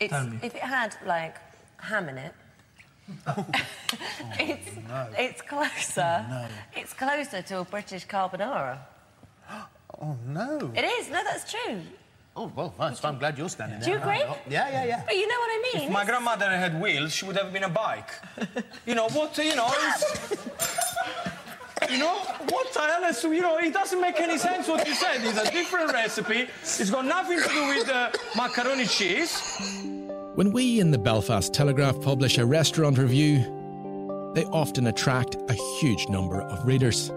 It's, if it had like ham in it, it's it's closer. It's closer to a British carbonara. Oh no. It is. No, that's true. Oh well, that's fine. I'm glad you're standing there. Do you agree? Yeah, yeah, yeah. But you know what I mean. If my grandmother had wheels, she would have been a bike. you know what? You know. It's, you know what the hell is? You know, it doesn't make any sense what you said. It's a different recipe. It's got nothing to do with uh, macaroni cheese. When we in the Belfast Telegraph publish a restaurant review, they often attract a huge number of readers,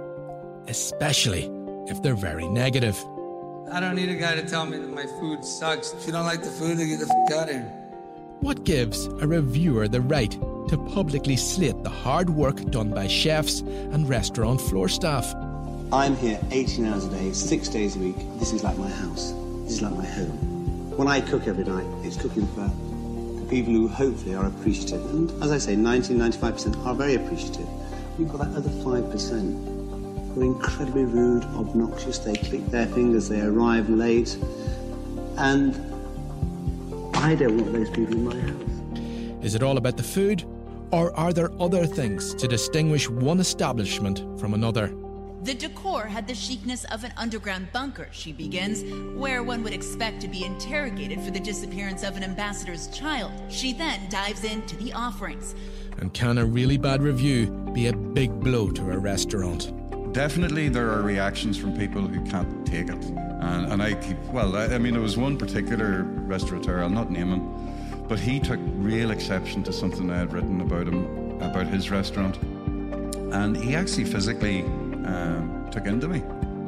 especially if they're very negative. I don't need a guy to tell me that my food sucks. If you don't like the food, then get the f out of here. What gives a reviewer the right to publicly slit the hard work done by chefs and restaurant floor staff? I'm here 18 hours a day, six days a week. This is like my house. This is like my home. When I cook every night, it's cooking for the people who hopefully are appreciative. And as I say, 90 95% are very appreciative. We've got that other 5% who are incredibly rude, obnoxious. They click their fingers, they arrive late. And I don't want those people in my house. Is it all about the food, or are there other things to distinguish one establishment from another? The decor had the chicness of an underground bunker, she begins, where one would expect to be interrogated for the disappearance of an ambassador's child. She then dives into the offerings. And can a really bad review be a big blow to a restaurant? Definitely, there are reactions from people who can't take it. And, and I keep, well, I, I mean, there was one particular restaurateur, I'll not name him, but he took real exception to something I had written about him, about his restaurant. And he actually physically um, took into me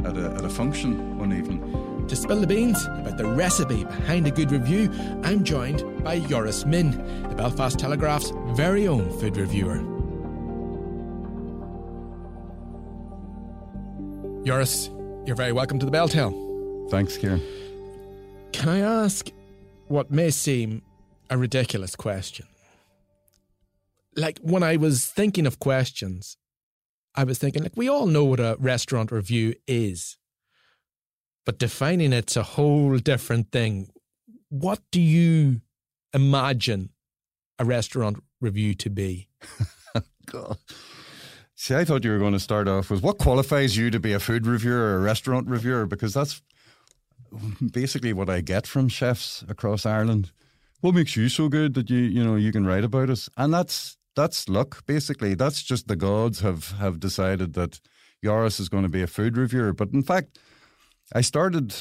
at a, at a function one evening. To spill the beans about the recipe behind a good review, I'm joined by Joris Minne, the Belfast Telegraph's very own food reviewer. Joris, you're very welcome to the Bel Tel. Thanks, Ciarán. Can I ask what may seem a ridiculous question? Like when I was thinking of questions, I was thinking, like, we all know what a restaurant review is, but defining it's a whole different thing. What do you imagine a restaurant review to be? God. See, I thought you were going to start off with what qualifies you to be a food reviewer or a restaurant reviewer, because that's basically what I get from chefs across Ireland. What makes you so good that you you know you can write about us? And that's that's luck, basically. That's just the gods have have decided that Joris is going to be a food reviewer. But in fact, I started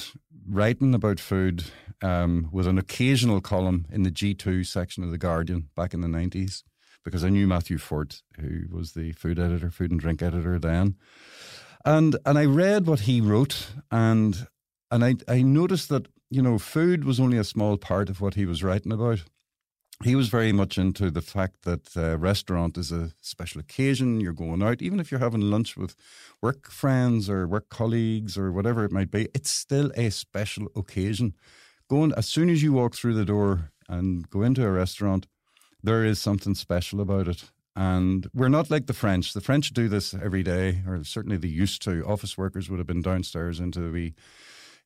writing about food um, with an occasional column in the G2 section of The Guardian back in the 90s because I knew Matthew Fort, who was the food editor, food and drink editor then. And and I read what he wrote and and I, I noticed that, you know, food was only a small part of what he was writing about. He was very much into the fact that a restaurant is a special occasion. You're going out, even if you're having lunch with work friends or work colleagues or whatever it might be, it's still a special occasion. Going as soon as you walk through the door and go into a restaurant, there is something special about it. And we're not like the French. The French do this every day, or certainly they used to. Office workers would have been downstairs into the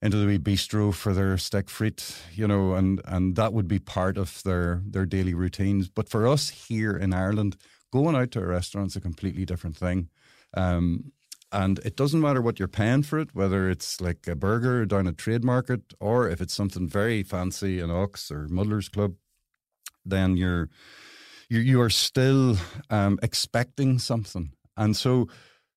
into the wee bistro for their steak frite, you know, and, and that would be part of their, their daily routines. But for us here in Ireland, going out to a restaurant is a completely different thing. Um, and it doesn't matter what you're paying for it, whether it's like a burger down at Trade Market or if it's something very fancy in Ox or Muddler's Club, then you're you you are still um, expecting something, and so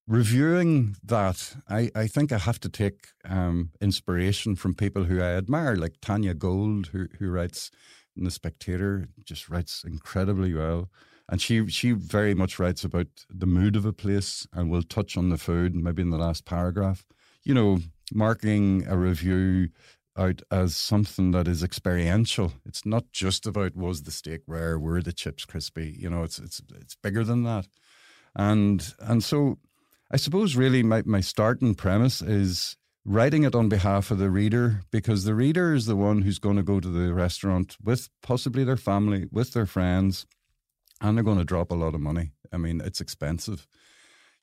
reviewing that, I, I think I have to take um, inspiration from people who I admire, like Tanya Gold, who who writes in the Spectator, just writes incredibly well. And she she very much writes about the mood of a place and will touch on the food, maybe in the last paragraph. You know, marking a review out as something that is experiential. It's not just about was the steak rare, were the chips crispy. You know, it's it's it's bigger than that. And and so I suppose really my, my starting premise is writing it on behalf of the reader because the reader is the one who's going to go to the restaurant with possibly their family, with their friends, and they're going to drop a lot of money. I mean, it's expensive.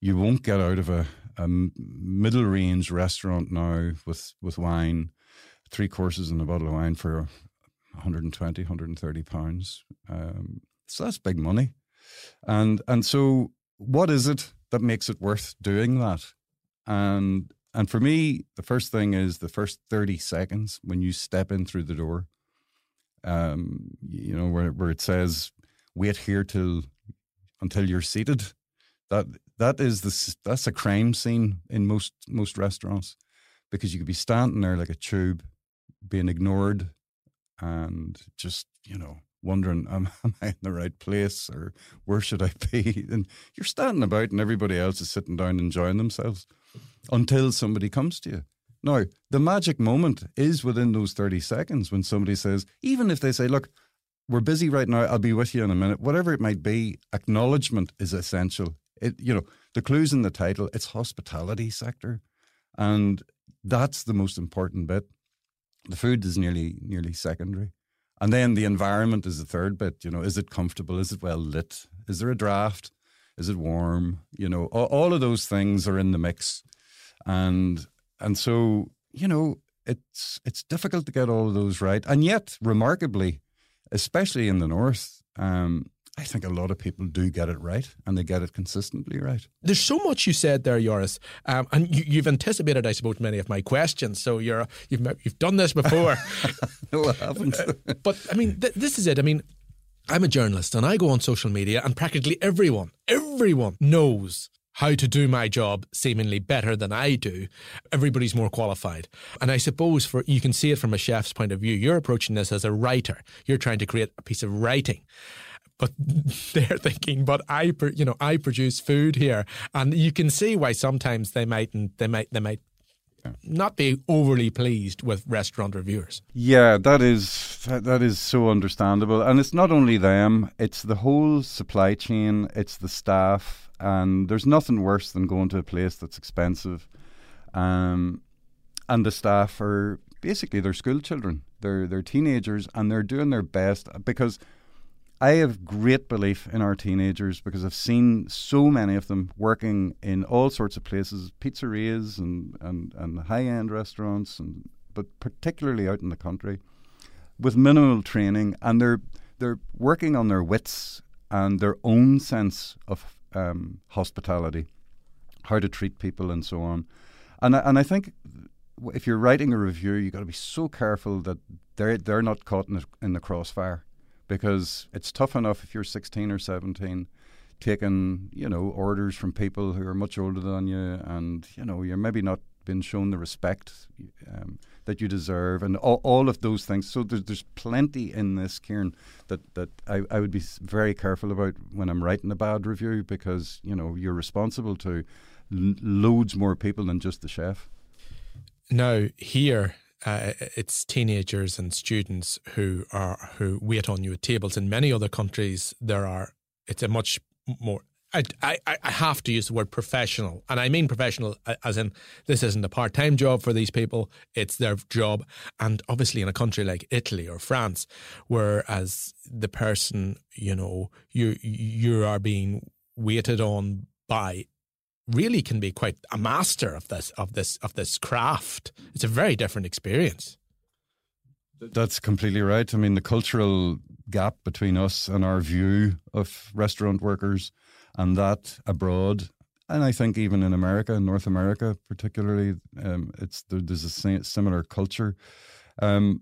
You won't get out of a, a middle range restaurant now with, with wine, three courses and a bottle of wine for 120, 130 pounds. Um, so that's big money. And and so what is it that makes it worth doing that? And and for me, the first thing is the first 30 seconds when you step in through the door. Um, you know, where, where it says wait here till until you're seated. That that is the that's a crime scene in most most restaurants because you could be standing there like a tube, being ignored, and just you know wondering am, am I in the right place or where should I be? And you're standing about and everybody else is sitting down enjoying themselves until somebody comes to you. Now, the magic moment is within those 30 seconds when somebody says, even if they say, look, we're busy right now. I'll be with you in a minute. Whatever it might be, acknowledgement is essential. It, you know, the clues in the title. It's hospitality sector, and that's the most important bit. The food is nearly nearly secondary, and then the environment is the third bit. You know, is it comfortable? Is it well lit? Is there a draft? Is it warm? You know, all, of those things are in the mix, and and so you know, it's it's difficult to get all of those right, and yet remarkably especially in the north. Um, I think a lot of people do get it right, and they get it consistently right. There's so much you said there, Joris, um, and you, have anticipated, I suppose, many of my questions. So you're you've you've done this before. no, I haven't. but I mean, th- this is it. I mean, I'm a journalist, and I go on social media, and practically everyone, everyone knows how to do my job seemingly better than I do, everybody's more qualified. And I suppose for you can see it from a chef's point of view. You're approaching this as a writer. You're trying to create a piece of writing. But they're thinking, but I, you know, I produce food here, and you can see why sometimes they might, they might, they might not be overly pleased with restaurant reviewers. Yeah, that is that, that is so understandable, and it's not only them; it's the whole supply chain, it's the staff, and there's nothing worse than going to a place that's expensive, um, and the staff are basically they're school children, they're they're teenagers, and they're doing their best because I have great belief in our teenagers because I've seen so many of them working in all sorts of places, pizzerias and, and, and high end restaurants, and but particularly out in the country, with minimal training, and they're they're working on their wits and their own sense of um, hospitality, how to treat people, and so on. And I, and I think if you're writing a review, you've got to be so careful that they're they're not caught in the, in the crossfire because it's tough enough if you're 16 or 17 taking you know orders from people who are much older than you and you know you're maybe not been shown the respect um, that you deserve and all, all of those things. So there's, there's plenty in this Ciarán that, that I, I would be very careful about when I'm writing a bad review because you know you're responsible to l- loads more people than just the chef. Now here uh, it's teenagers and students who are who wait on you at tables. In many other countries, there are it's a much more. I, I, I have to use the word professional, and I mean professional as in this isn't a part time job for these people; it's their job. And obviously, in a country like Italy or France, whereas the person you know you you are being waited on by really can be quite a master of this of this of this craft. It's a very different experience. That's completely right. I mean, the cultural gap between us and our view of restaurant workers and that abroad and I think even in America, North America particularly, um, it's there, there's a similar culture. Um,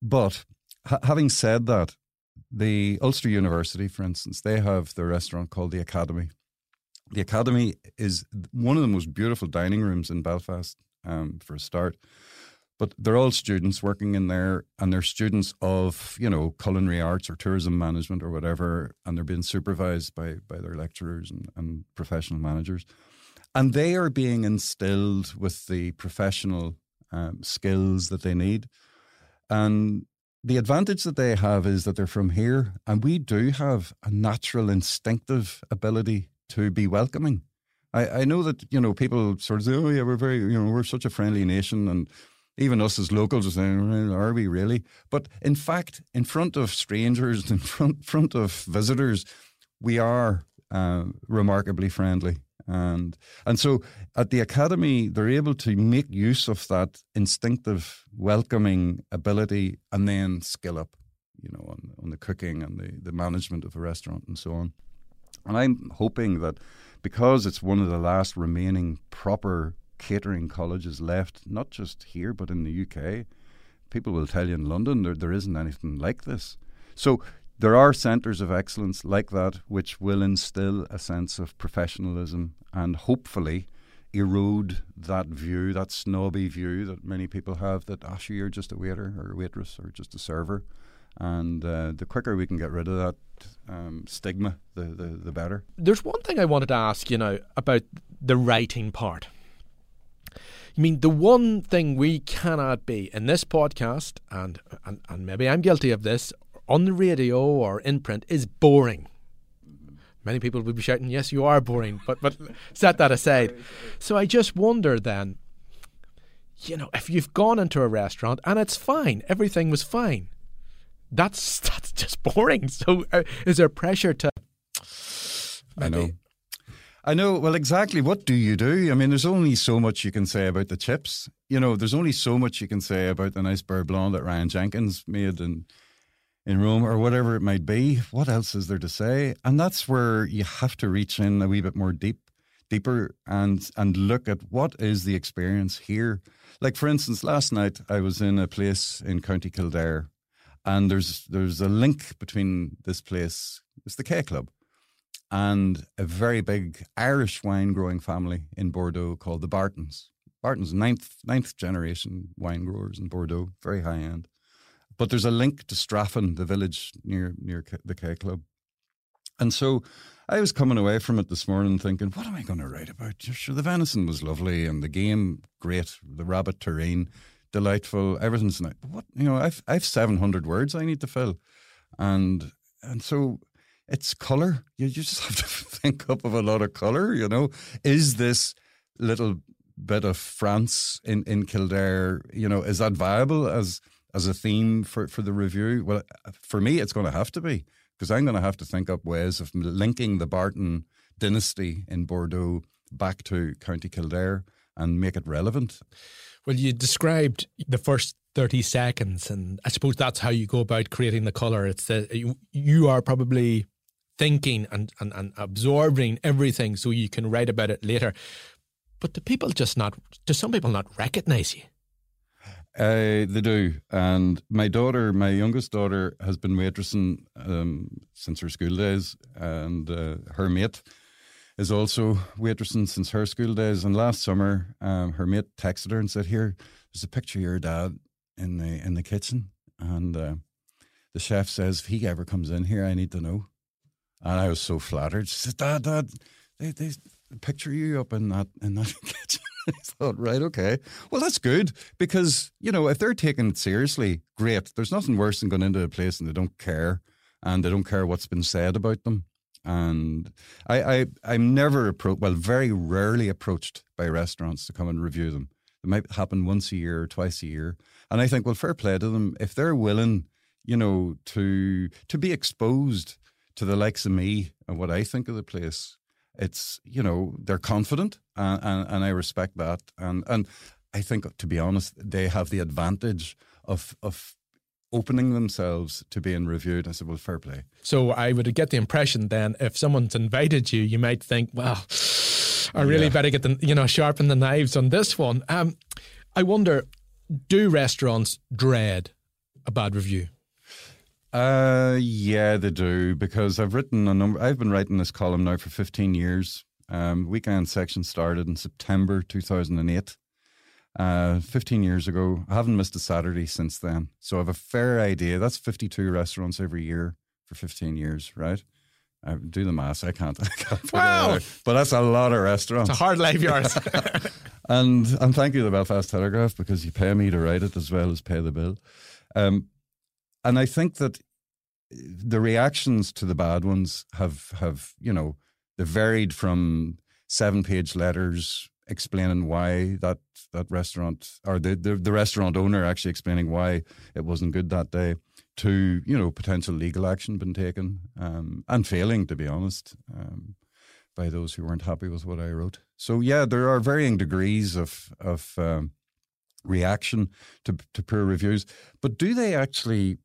but ha- having said that, the Ulster University, for instance, they have their restaurant called the Academy. The Academy is one of the most beautiful dining rooms in Belfast, um, for a start. But they're all students working in there, and they're students of you know culinary arts or tourism management or whatever, and they're being supervised by by their lecturers and, and professional managers, and they are being instilled with the professional um, skills that they need, and the advantage that they have is that they're from here, and we do have a natural, instinctive ability to be welcoming. I, I know that you know people sort of say, "Oh yeah, we're very you know we're such a friendly nation," and even us as locals are saying, "Are we really?" But in fact, in front of strangers, in front front of visitors, we are uh, remarkably friendly. And and so at the academy, they're able to make use of that instinctive welcoming ability and then skill up, you know, on, on the cooking and the, the management of a restaurant and so on. And I'm hoping that because it's one of the last remaining proper catering colleges left, not just here but in the UK, people will tell you in London there, there isn't anything like this. So there are centres of excellence like that which will instill a sense of professionalism and hopefully erode that view, that snobby view that many people have that, ah, actually, you're just a waiter or a waitress or just a server. And uh, the quicker we can get rid of that um, stigma, the, the, the better. There's one thing I wanted to ask, you know, about the writing part. I mean, the one thing we cannot be in this podcast, and, and, and maybe I'm guilty of this, on the radio or in print is boring. Many people would be shouting, "Yes, you are boring," but but set that aside. So I just wonder then, you know, if you've gone into a restaurant and it's fine, everything was fine, that's that's just boring. So uh, is there pressure to? I know. I know. Well, exactly. What do you do? I mean, there's only so much you can say about the chips. You know, there's only so much you can say about the nice beurre blanc that Ryan Jenkins made and in Rome or whatever it might be. What else is there to say? And that's where you have to reach in a wee bit more deep, deeper, and and look at what is the experience here. Like for instance, last night I was in a place in County Kildare, and there's there's a link between this place, it's the K Club, and a very big Irish wine growing family in Bordeaux called the Bartons. Bartons, ninth ninth generation wine growers in Bordeaux, very high end. But there's a link to Straffan, the village near near the K Club. And so I was coming away from it this morning thinking, what am I going to write about? Sure, the venison was lovely and the game great, the rabbit terrine delightful, everything's nice. What you know, I've I've seven hundred words I need to fill, and and so it's color. You just have to think up of a lot of color. You know, is this little bit of France in in Kildare? You know, is that viable as as a theme for, for the review? Well, for me, it's going to have to be because I'm going to have to think up ways of linking the Barton dynasty in Bordeaux back to County Kildare and make it relevant. Well, you described the first 30 seconds, and I suppose that's how you go about creating the colour. It's that you, you are probably thinking and, and, and absorbing everything so you can write about it later. But do people just not, do some people not recognize you? Uh, they do. And my daughter, my youngest daughter, has been waitressing um, since her school days, and uh, her mate is also waitressing since her school days. And last summer, um, her mate texted her and said, "Here, there's a picture of your dad in the in the kitchen, and uh, the chef says if he ever comes in here, I need to know." And I was so flattered. She said, "Dad, Dad, they, they picture you up in that in that kitchen." I thought, right, okay. Well, that's good because, you know, if they're taking it seriously, great. There's nothing worse than going into a place and they don't care and they don't care what's been said about them. And I, I, I'm never approached, well, very rarely approached by restaurants to come and review them. It might happen once a year or twice a year. And I think, well, fair play to them. If they're willing, you know, to to be exposed to the likes of me and what I think of the place, it's you know they're confident and, and, and I respect that and and I think to be honest they have the advantage of of opening themselves to being reviewed. I said, well, fair play. So I would get the impression then if someone's invited you, you might think, well, I really Yeah. better get the you know sharpen the knives on this one. Um, I wonder, do restaurants dread a bad review? Uh, yeah, they do because I've written a number. I've been writing this column now for 15 years. Um, weekend section started in September 2008. Uh, 15 years ago. I haven't missed a Saturday since then. So I have a fair idea. That's 52 restaurants every year for 15 years, right? I do the maths. I can't. I can't Wow. But that's a lot of restaurants. It's a hard life, yours. and and thank you, the Belfast Telegraph, because you pay me to write it as well as pay the bill. Um, and I think that the reactions to the bad ones have have you know they've varied from seven page letters explaining why that that restaurant or the, the the restaurant owner actually explaining why it wasn't good that day to you know potential legal action been taken um, and failing to be honest um, by those who weren't happy with what I wrote. So yeah, there are varying degrees of of um, reaction to to poor reviews, but do they actually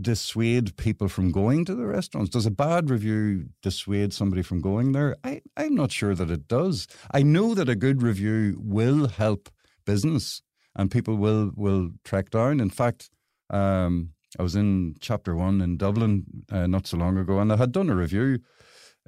dissuade people from going to the restaurants? Does a bad review dissuade somebody from going there? I, I'm not sure that it does. I know that a good review will help business and people will will track down. In fact, um, I was in chapter one in Dublin uh, not so long ago and I had done a review.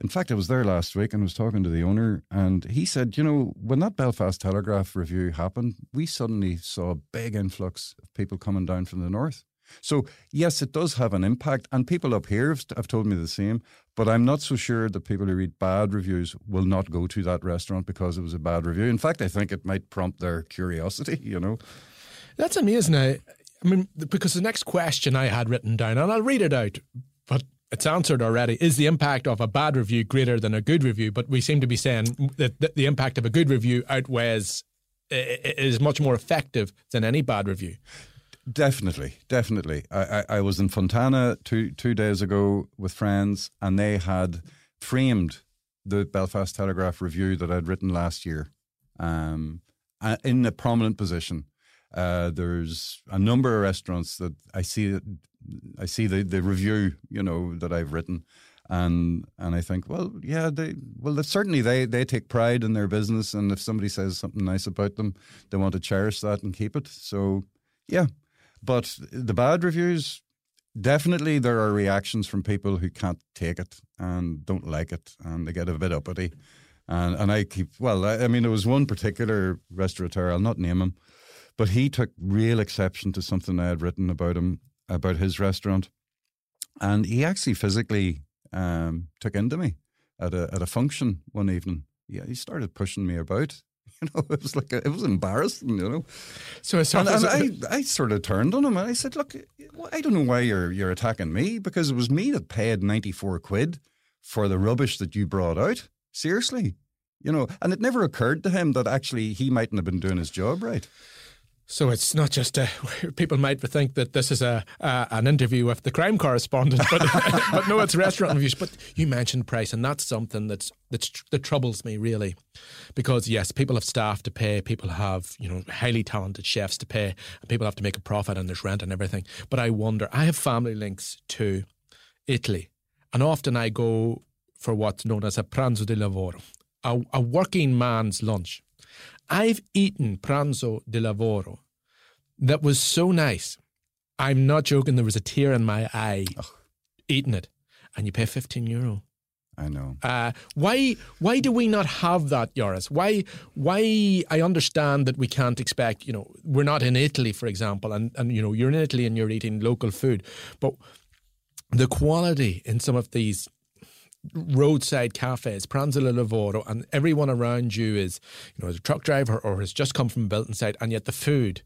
In fact, I was there last week and was talking to the owner, and he said, you know, when that Belfast Telegraph review happened, we suddenly saw a big influx of people coming down from the north. So, yes, it does have an impact, and people up here have, have told me the same, but I'm not so sure that people who read bad reviews will not go to that restaurant because it was a bad review. In fact, I think it might prompt their curiosity, you know. That's amazing. I, I mean, because the next question I had written down, and I'll read it out, but it's answered already. Is the impact of a bad review greater than a good review? But we seem to be saying that the- impact of a good review outweighs, is much more effective than any bad review. Definitely, definitely. I, I, I was in Fontana two two days ago with friends, and they had framed the Belfast Telegraph review that I'd written last year, um, in a prominent position. Uh, there's a number of restaurants that I see. I see the, the review, you know, that I've written, and and I think, well, yeah, they well, certainly they they take pride in their business, and if somebody says something nice about them, they want to cherish that and keep it. So, yeah. But the bad reviews, definitely there are reactions from people who can't take it and don't like it, and they get a bit uppity. And and I keep well, I, I mean, there was one particular restaurateur, I'll not name him, but he took real exception to something I had written about him about his restaurant, and he actually physically um, took into me at a at a function one evening. Yeah, he started pushing me about. You know, it was like a, it was embarrassing. You know, So and, and I, I sort of turned on him and I said, "Look, I don't know why you're you're attacking me because it was me that paid ninety four quid for the rubbish that you brought out. Seriously, you know." And it never occurred to him that actually he mightn't have been doing his job right. So it's not just uh, a, people might think that this is a, a an interview with the crime correspondent, but but no, it's restaurant reviews. But you mentioned price, and that's something that's that's that troubles me really, because yes, people have staff to pay, people have you know highly talented chefs to pay, and people have to make a profit, and there's rent and everything. But I wonder, I have family links to Italy, and often I go for what's known as a pranzo di lavoro, a, a working man's lunch. I've eaten pranzo di lavoro that was so nice. I'm not joking. There was a tear in my eye eating it, and you pay 15 euro. I know. Uh, why? Why do we not have that, Joris? Why? Why? I understand that we can't expect. You know, we're not in Italy, for example, and and you know, you're in Italy and you're eating local food, but the quality in some of these roadside cafes, Pranzo Lavoro, and everyone around you is, you know, is a truck driver or has just come from Bilton side, and yet the food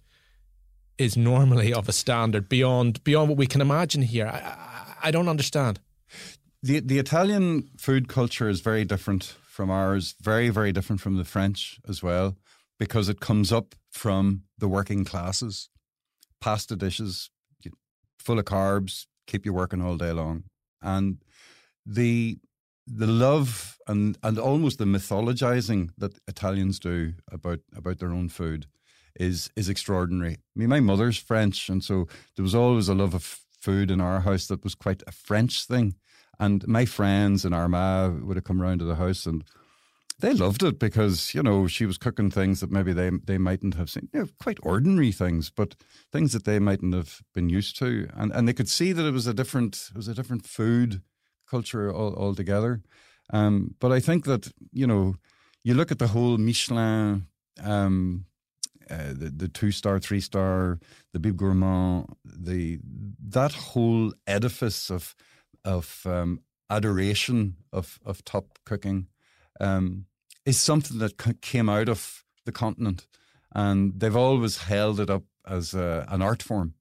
is normally of a standard beyond beyond what we can imagine here. I, I, I don't understand. The the Italian food culture is very different from ours, very very different from the French as well, because it comes up from the working classes. Pasta dishes, full of carbs, keep you working all day long, and the the love and and almost the mythologizing that Italians do about about their own food is is extraordinary. I mean, my mother's French, and so there was always a love of food in our house that was quite a French thing. And my friends and Armagh would have come round to the house and they loved it because you know she was cooking things that maybe they they mightn't have seen, you know, quite ordinary things, but things that they mightn't have been used to, and and they could see that it was a different it was a different food culture all, altogether. Um, but I think that you know you look at the whole Michelin. Um, uh, the, the two star, three star, the Bib Gourmand, the that whole edifice of of um, adoration of of top cooking um, is something that c- came out of the continent, and they've always held it up as a, an art form,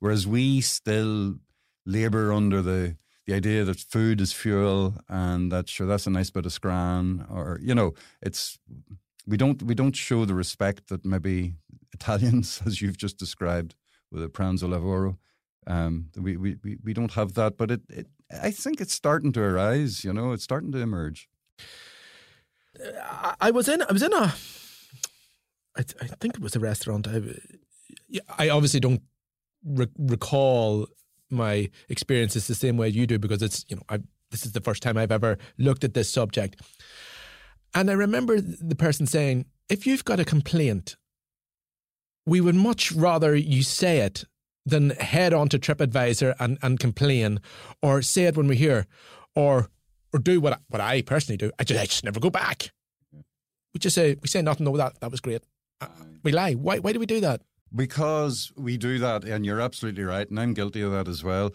whereas we still labour under the the idea that food is fuel and that sure that's a nice bit of scran or you know it's we don't we don't show the respect that maybe Italians as you've just described with the pranzo lavoro um, we, we, we, don't have that but it, it I think it's starting to arise you know it's starting to emerge. I, I was in I was in a I, I think it was a restaurant. I, I obviously don't re- recall my experiences the same way you do because it's you know I this is the first time I've ever looked at this subject. And I remember the person saying, if you've got a complaint, we would much rather you say it than head on to TripAdvisor and, and complain or say it when we're here or or do what what I personally do. I just I just never go back. We just say we say nothing. No, that that was great. Uh, we lie. Why why do we do that? Because we do that, and you're absolutely right, and I'm guilty of that as well.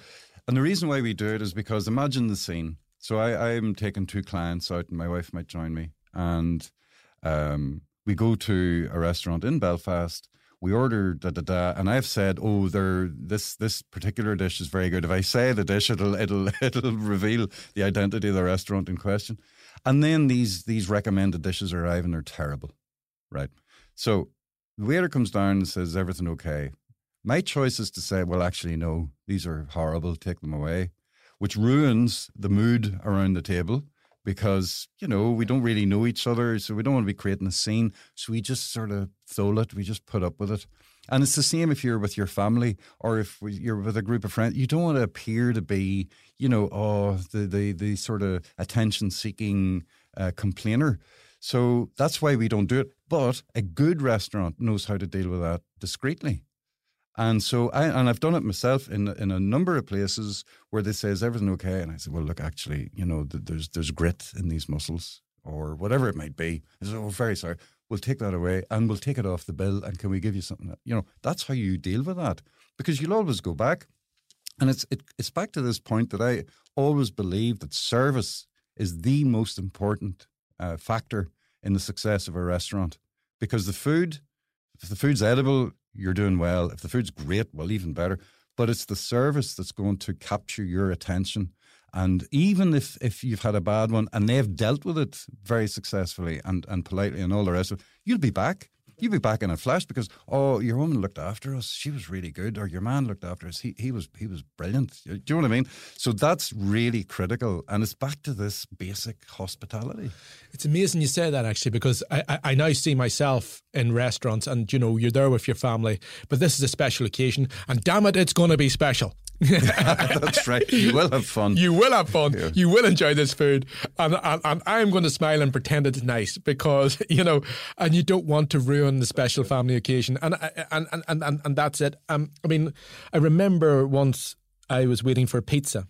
And the reason why we do it is because imagine the scene. So I, I'm taking two clients out, and my wife might join me, and um, we go to a restaurant in Belfast. We order da da da, and I've said, "Oh, there this this particular dish is very good." If I say the dish, it'll it'll it'll reveal the identity of the restaurant in question. And then these these recommended dishes arrive, and they're terrible, right? So the waiter comes down and says, Everything okay? My choice is to say, Well, actually, no, these are horrible, take them away, which ruins the mood around the table because, you know, we don't really know each other. So we don't want to be creating a scene. So we just sort of throw it, we just put up with it. And it's the same if you're with your family or if you're with a group of friends. You don't want to appear to be, you know, oh, the the, the sort of attention seeking uh, complainer. So that's why we don't do it. But a good restaurant knows how to deal with that discreetly. And so I and I've done it myself in in a number of places where they say is everything okay, and I said, well, look, actually, you know, there's there's grit in these mussels or whatever it might be. I said, oh, very sorry, we'll take that away and we'll take it off the bill, and can we give you something? That, you know, that's how you deal with that because you'll always go back, and it's it, it's back to this point that I always believe that service is the most important uh, factor in the success of a restaurant because the food, if the food's edible, you're doing well. If the food's great, well, even better. But it's the service that's going to capture your attention. And even if, if you've had a bad one and they've dealt with it very successfully and, and politely and all the rest of it, you'll be back you'd be back in a flash because oh, your woman looked after us; she was really good, or your man looked after us; he he was he was brilliant. Do you know what I mean? So that's really critical, and it's back to this basic hospitality. It's amazing you say that actually because I, I, I now see myself in restaurants, and you know you're there with your family, but this is a special occasion, and damn it, it's going to be special. That's right. You will have fun. You will have fun. Yeah. You will enjoy this food. And, and, and, I'm going to smile and pretend it's nice because, you know, and you don't want to ruin the special family occasion. And and and and, and that's it. Um, I mean, I remember once I was waiting for pizza.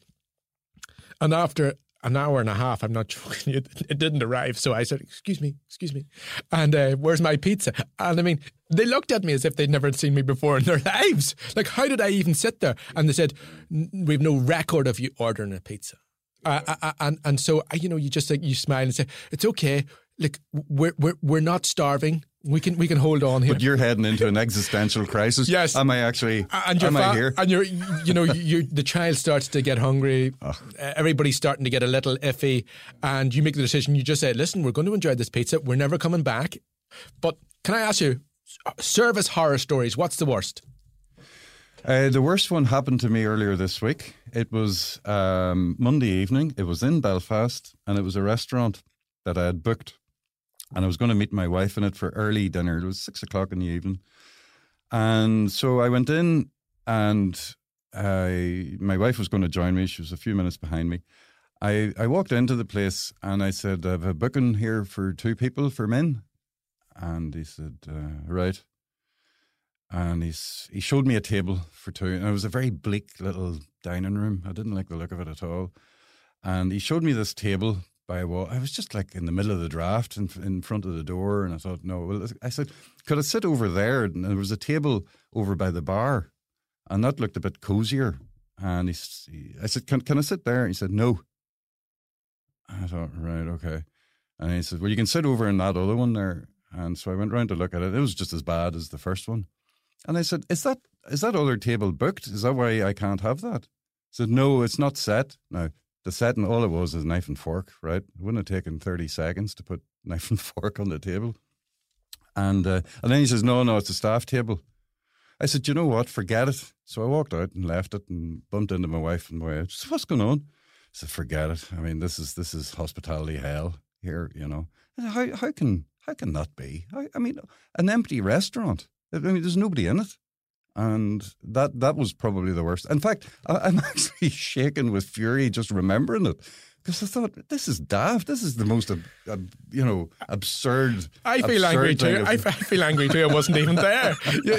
And after an hour and a half. I'm not joking. It, it didn't arrive. So I said, Excuse me, excuse me. And uh, where's my pizza? And I mean, they looked at me as if they'd never seen me before in their lives. Like, how did I even sit there? And they said, We've no record of you ordering a pizza. Uh, uh, uh and and so you know you just like you smile and say it's okay. Like we're we're we're not starving. We can we can hold on here. But you're heading into an existential crisis. yes. Am I actually? And am fa- I here? And you're you know you the child starts to get hungry. Oh. Everybody's starting to get a little iffy, and you make the decision. You just say, "Listen, we're going to enjoy this pizza. We're never coming back." But can I ask you, service horror stories? What's the worst? Uh, the worst one happened to me earlier this week. It was um, Monday evening. It was in Belfast, and it was a restaurant that I had booked, and I was going to meet my wife in it for early dinner. It was six o'clock in the evening, And so I went in, and I, my wife was going to join me. She was a few minutes behind me. I, I walked into the place and I said, I have a booking here for two people for men. And he said, uh, right. And he's, he showed me a table for two. And it was a very bleak little dining room. I didn't like the look of it at all. And he showed me this table by a wall. I was just like in the middle of the draft in, in front of the door. And I thought, no. Well, I said, could I sit over there? And there was a table over by the bar. And that looked a bit cozier. And he, he I said, can, can I sit there? And he said, no. I thought, right, okay. And he said, well, you can sit over in that other one there. And so I went round to look at it. It was just as bad as the first one. And I said, is that is that other table booked? Is that why I can't have that? He said, no, it's not set. Now, the setting, all it was is knife and fork, right? It wouldn't have taken 30 seconds to put knife and fork on the table. And, uh, and then he says, no, no, it's a staff table. I said, you know what? Forget it. So I walked out and left it and bumped into my wife and my. Said, What's going on? I said, forget it. I mean, this is this is hospitality hell here, you know. Said, how how can how can that be? I, I mean, an empty restaurant. I mean, there's nobody in it. And that that was probably the worst. In fact, I, am actually shaken with fury just remembering it because I thought this is daft. This is the most, uh, you know, absurd. I feel absurd angry too. I, feel angry too. I wasn't even there Yeah,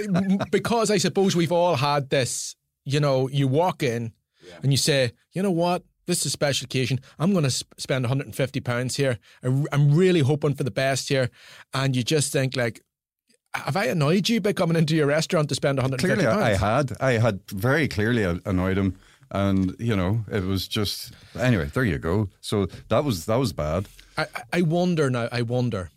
because I suppose we've all had this. You know, you walk in and you say, you know what. This is a special occasion. I'm going to sp- spend 150 pounds here. I r- I'm really hoping for the best here, and you just think like, have I annoyed you by coming into your restaurant to spend 150 Clearly? I had. I had very clearly annoyed him, and you know, it was just anyway. There you go. So that was that was bad. I, I wonder now, I wonder,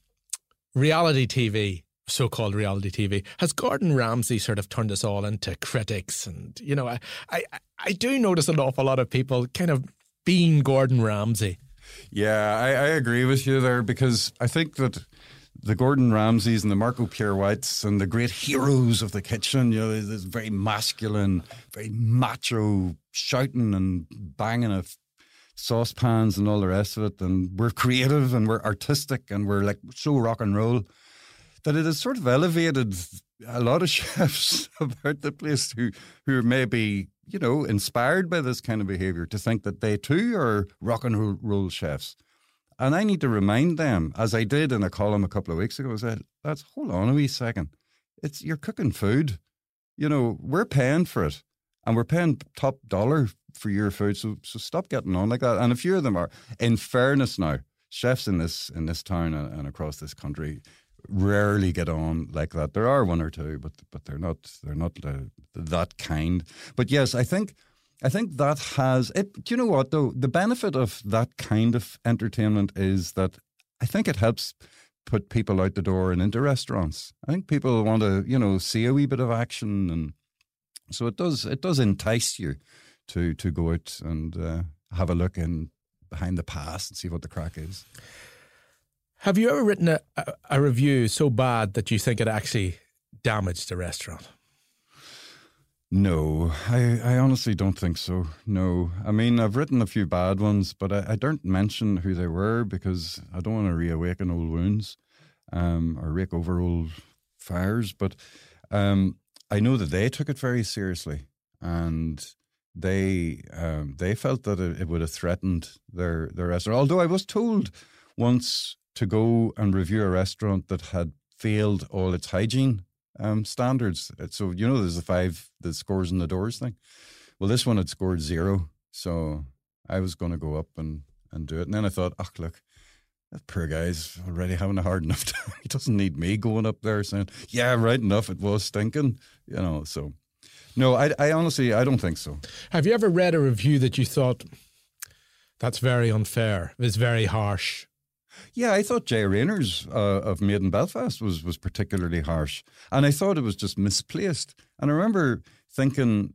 reality TV, so called reality TV, has Gordon Ramsay sort of turned us all into critics? And, you know, I, I, I do notice an awful lot of people kind of being Gordon Ramsay. Yeah, I, I agree with you there because I think that the Gordon Ramsays and the Marco Pierre Whites and the great heroes of the kitchen, you know, this very masculine, very macho, shouting and banging of saucepans and all the rest of it. And we're creative and we're artistic and we're like so rock and roll that it has sort of elevated a lot of chefs about the place who who may be you know inspired by this kind of behavior to think that they too are rock and roll chefs. And I need to remind them, as I did in a column a couple of weeks ago, I said, "Let's hold on a wee second. It's you're cooking food. You know we're paying for it, and we're paying top dollar for your food. So so stop getting on like that. And a few of them are. In fairness, now chefs in this in this town and, and across this country rarely get on like that. There are one or two, but but they're not they're not uh, that kind. But yes, I think I think that has it. Do you know what though? The benefit of that kind of entertainment is that I think it helps put people out the door and into restaurants. I think people want to you know see a wee bit of action, and so it does it does entice you to to go out and uh, have a look in behind the past and see what the crack is. Have you ever written a, a, a review so bad that you think it actually damaged the restaurant? No, I, I honestly don't think so. No. I mean, I've written a few bad ones, but I, I don't mention who they were because I don't want to reawaken old wounds um, or rake over old fires. But um, I know that they took it very seriously and they um, they felt that it, it would have threatened their, their restaurant. Although I was told once to go and review a restaurant that had failed all its hygiene um, standards. So you know, there's the five the scores in the doors thing. Well, this one had scored zero, so I was going to go up and and do it. And then I thought, oh look, that poor guy's already having a hard enough time. he doesn't need me going up there saying, yeah, right enough, it was stinking, you know. So no, I, I honestly I don't think so. Have you ever read a review that you thought that's very unfair? It's very harsh. Yeah, I thought Jay Rayner's uh, of Made in Belfast was was particularly harsh, and I thought it was just misplaced. And I remember thinking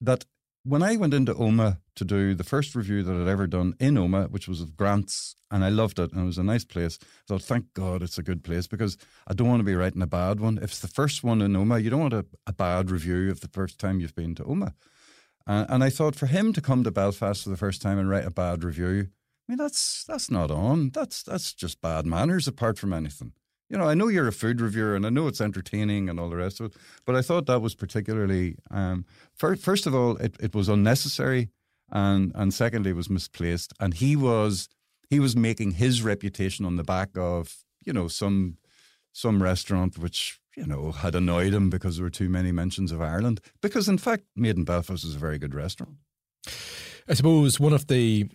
that when I went into Omagh to do the first review that I'd ever done in Omagh, which was of Grants, and I loved it, and it was a nice place. I thought, thank God it's a good place because I don't want to be writing a bad one. If it's the first one in Omagh, you don't want a, a bad review of the first time you've been to Omagh. And I thought for him to come to Belfast for the first time and write a bad review, I mean, that's that's not on. That's that's just bad manners apart from anything. You know, I know you're a food reviewer and I know it's entertaining and all the rest of it, but I thought that was particularly, um, fir- first of all, it, it was unnecessary and, and secondly, it was misplaced. And he was, he was making his reputation on the back of, you know, some, some restaurant which, you know, had annoyed him because there were too many mentions of Ireland. Because in fact, Made in Belfast is a very good restaurant. I suppose one of the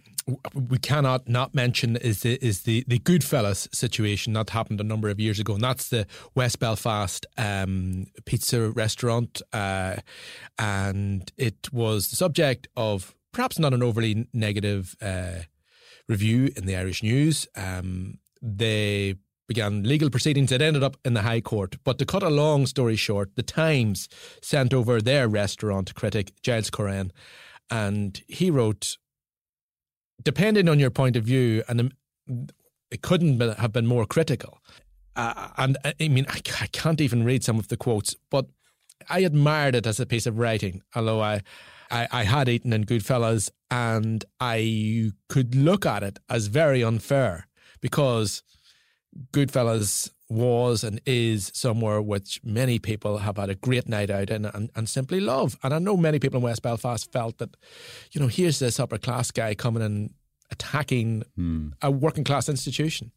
we cannot not mention is the is the the Goodfellas situation that happened a number of years ago, and that's the West Belfast um, pizza restaurant, uh, and it was the subject of perhaps not an overly negative uh, review in the Irish news. Um, they began legal proceedings. It ended up in the High Court. But to cut a long story short, the Times sent over their restaurant critic Giles Coren, and he wrote depending on your point of view, and it couldn't have been more critical. Uh, and uh, I mean, I, I, can't even read some of the quotes, but I admired it as a piece of writing. Although I, I, I had eaten in Goodfellas, and I could look at it as very unfair because Goodfellas was and is somewhere which many people have had a great night out in and, and simply love. And I know many people in West Belfast felt that, you know, here's this upper class guy coming and attacking hmm. a working class institution.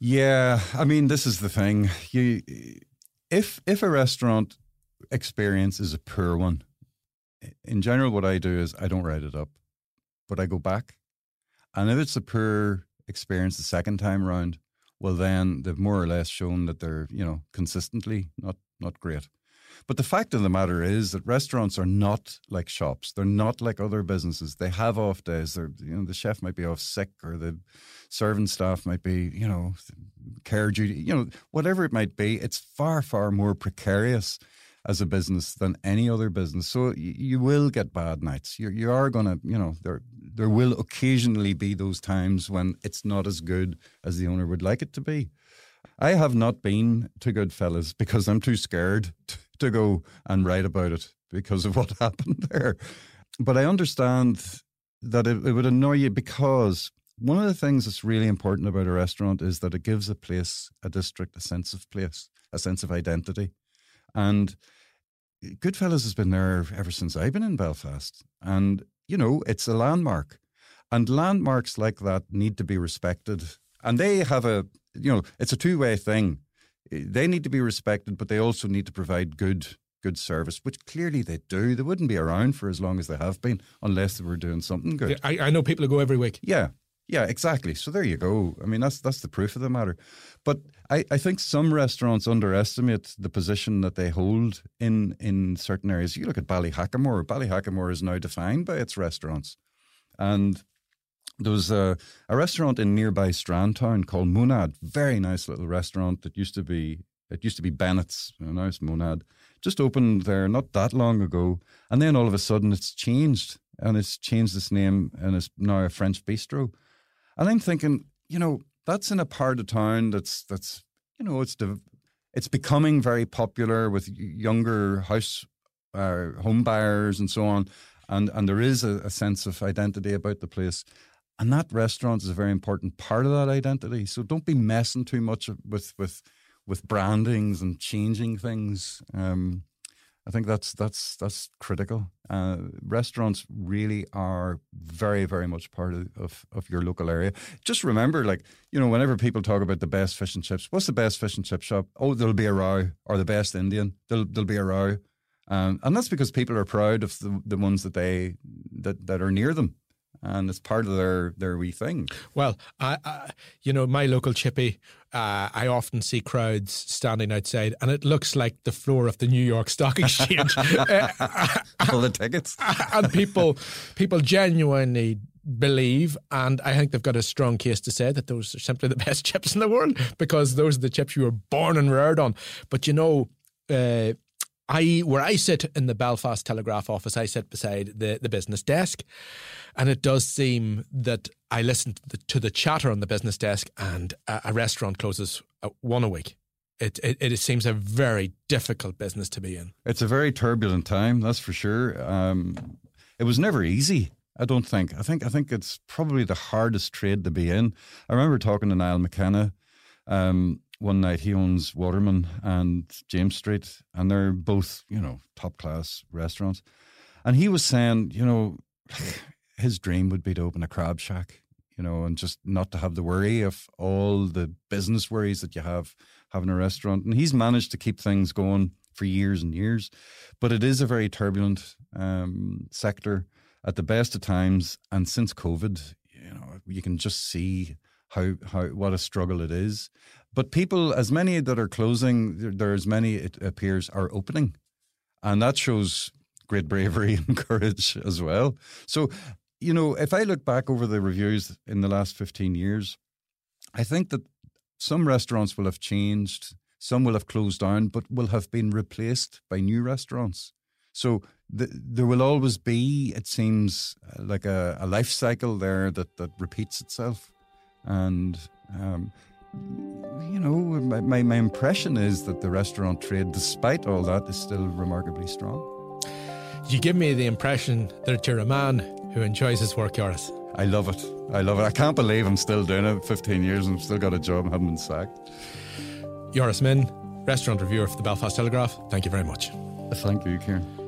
Yeah, I mean, this is the thing. You, if if a restaurant experience is a poor one, in general, what I do is I don't write it up, but I go back, and if it's a poor experience the second time round, well, then they've more or less shown that they're, you know, consistently not not great. But the fact of the matter is that restaurants are not like shops. They're not like other businesses. They have off days. They're, you know, the chef might be off sick or the serving staff might be, you know, care duty, you know, whatever it might be. It's far, far more precarious as a business than any other business. So you, you will get bad nights. You're, you are going to, you know, there there will occasionally be those times when it's not as good as the owner would like it to be. I have not been to Goodfellas because I'm too scared to go and write about it because of what happened there. But I understand that it, it would annoy you because one of the things that's really important about a restaurant is that it gives a place, a district, a sense of place, a sense of identity. And Goodfellas has been there ever since I've been in Belfast. And, you know, it's a landmark. And landmarks like that need to be respected. And they have a, you know, it's a two way thing. Eh, they need to be respected, but they also need to provide good good service, which clearly they do. They wouldn't be around for as long as they have been unless they were doing something good. I, I know people who go every week. Yeah, yeah, exactly. So there you go. I mean, that's that's the proof of the matter. But I, I think some restaurants underestimate the position that they hold in in certain areas. You look at Ballyhackamore. Ballyhackamore is now defined by its restaurants, and there was a, a restaurant in nearby Strandtown called Monad. Very nice little restaurant that used to be it used to be Bennett's. You know, now it's Monad. Just opened there not that long ago, and then all of a sudden it's changed and it's changed its name and it's now a French bistro. And I'm thinking, you know, that's in a part of town that's that's you know it's de- it's becoming very popular with younger house uh, home buyers and so on, and and there is a, a sense of identity about the place. And that restaurant is a very important part of that identity. So don't be messing too much with with with brandings and changing things. Um, I think that's that's that's critical. Uh, restaurants really are very very much part of, of, of your local area. Just remember, like you know, whenever people talk about the best fish and chips, what's the best fish and chip shop? Oh, there'll be a row, or the best Indian. There'll there'll be a row, um, and that's because people are proud of the, the ones that they that that are near them and it's part of their their wee thing. Well, I, I you know, my local chippy, uh, I often see crowds standing outside, and it looks like the floor of the New York Stock Exchange. All the tickets, and people people genuinely believe, and I think they've got a strong case to say that those are simply the best chips in the world because those are the chips you were born and reared on. But you know. Uh, I where I sit in the Belfast Telegraph office, I sit beside the, the business desk, and it does seem that I listen to the, to the chatter on the business desk, and a, a restaurant closes uh, one a week. It, it, it seems a very difficult business to be in. It's a very turbulent time, that's for sure. Um, it was never easy. I don't think. I think. I think it's probably the hardest trade to be in. I remember talking to Niall McKenna um, one night. He owns Waterman and James Street, and they're both, you know, top class restaurants. And he was saying, you know, his dream would be to open a crab shack, you know, and just not to have the worry of all the business worries that you have having a restaurant. And he's managed to keep things going for years and years. But it is a very turbulent um, sector at the best of times. And since COVID, you know, you can just see how how what a struggle it is. But people, as many that are closing, there, as many it appears are opening, and that shows great bravery and courage as well. So, you know, if I look back over the reviews in the last fifteen years, I think that some restaurants will have changed, some will have closed down, but will have been replaced by new restaurants. So the, there will always be, it seems, uh, like a, a life cycle there that, that repeats itself. And, um, you know, my, my, impression is that the restaurant trade, despite all that, is still remarkably strong. You give me the impression that you're a man who enjoys his work, Joris. I love it. I love it. I can't believe I'm still doing it 15 years and I've still got a job and haven't been sacked. Joris Minne, restaurant reviewer for the Belfast Telegraph. Thank you very much. Thank you, Ciarán.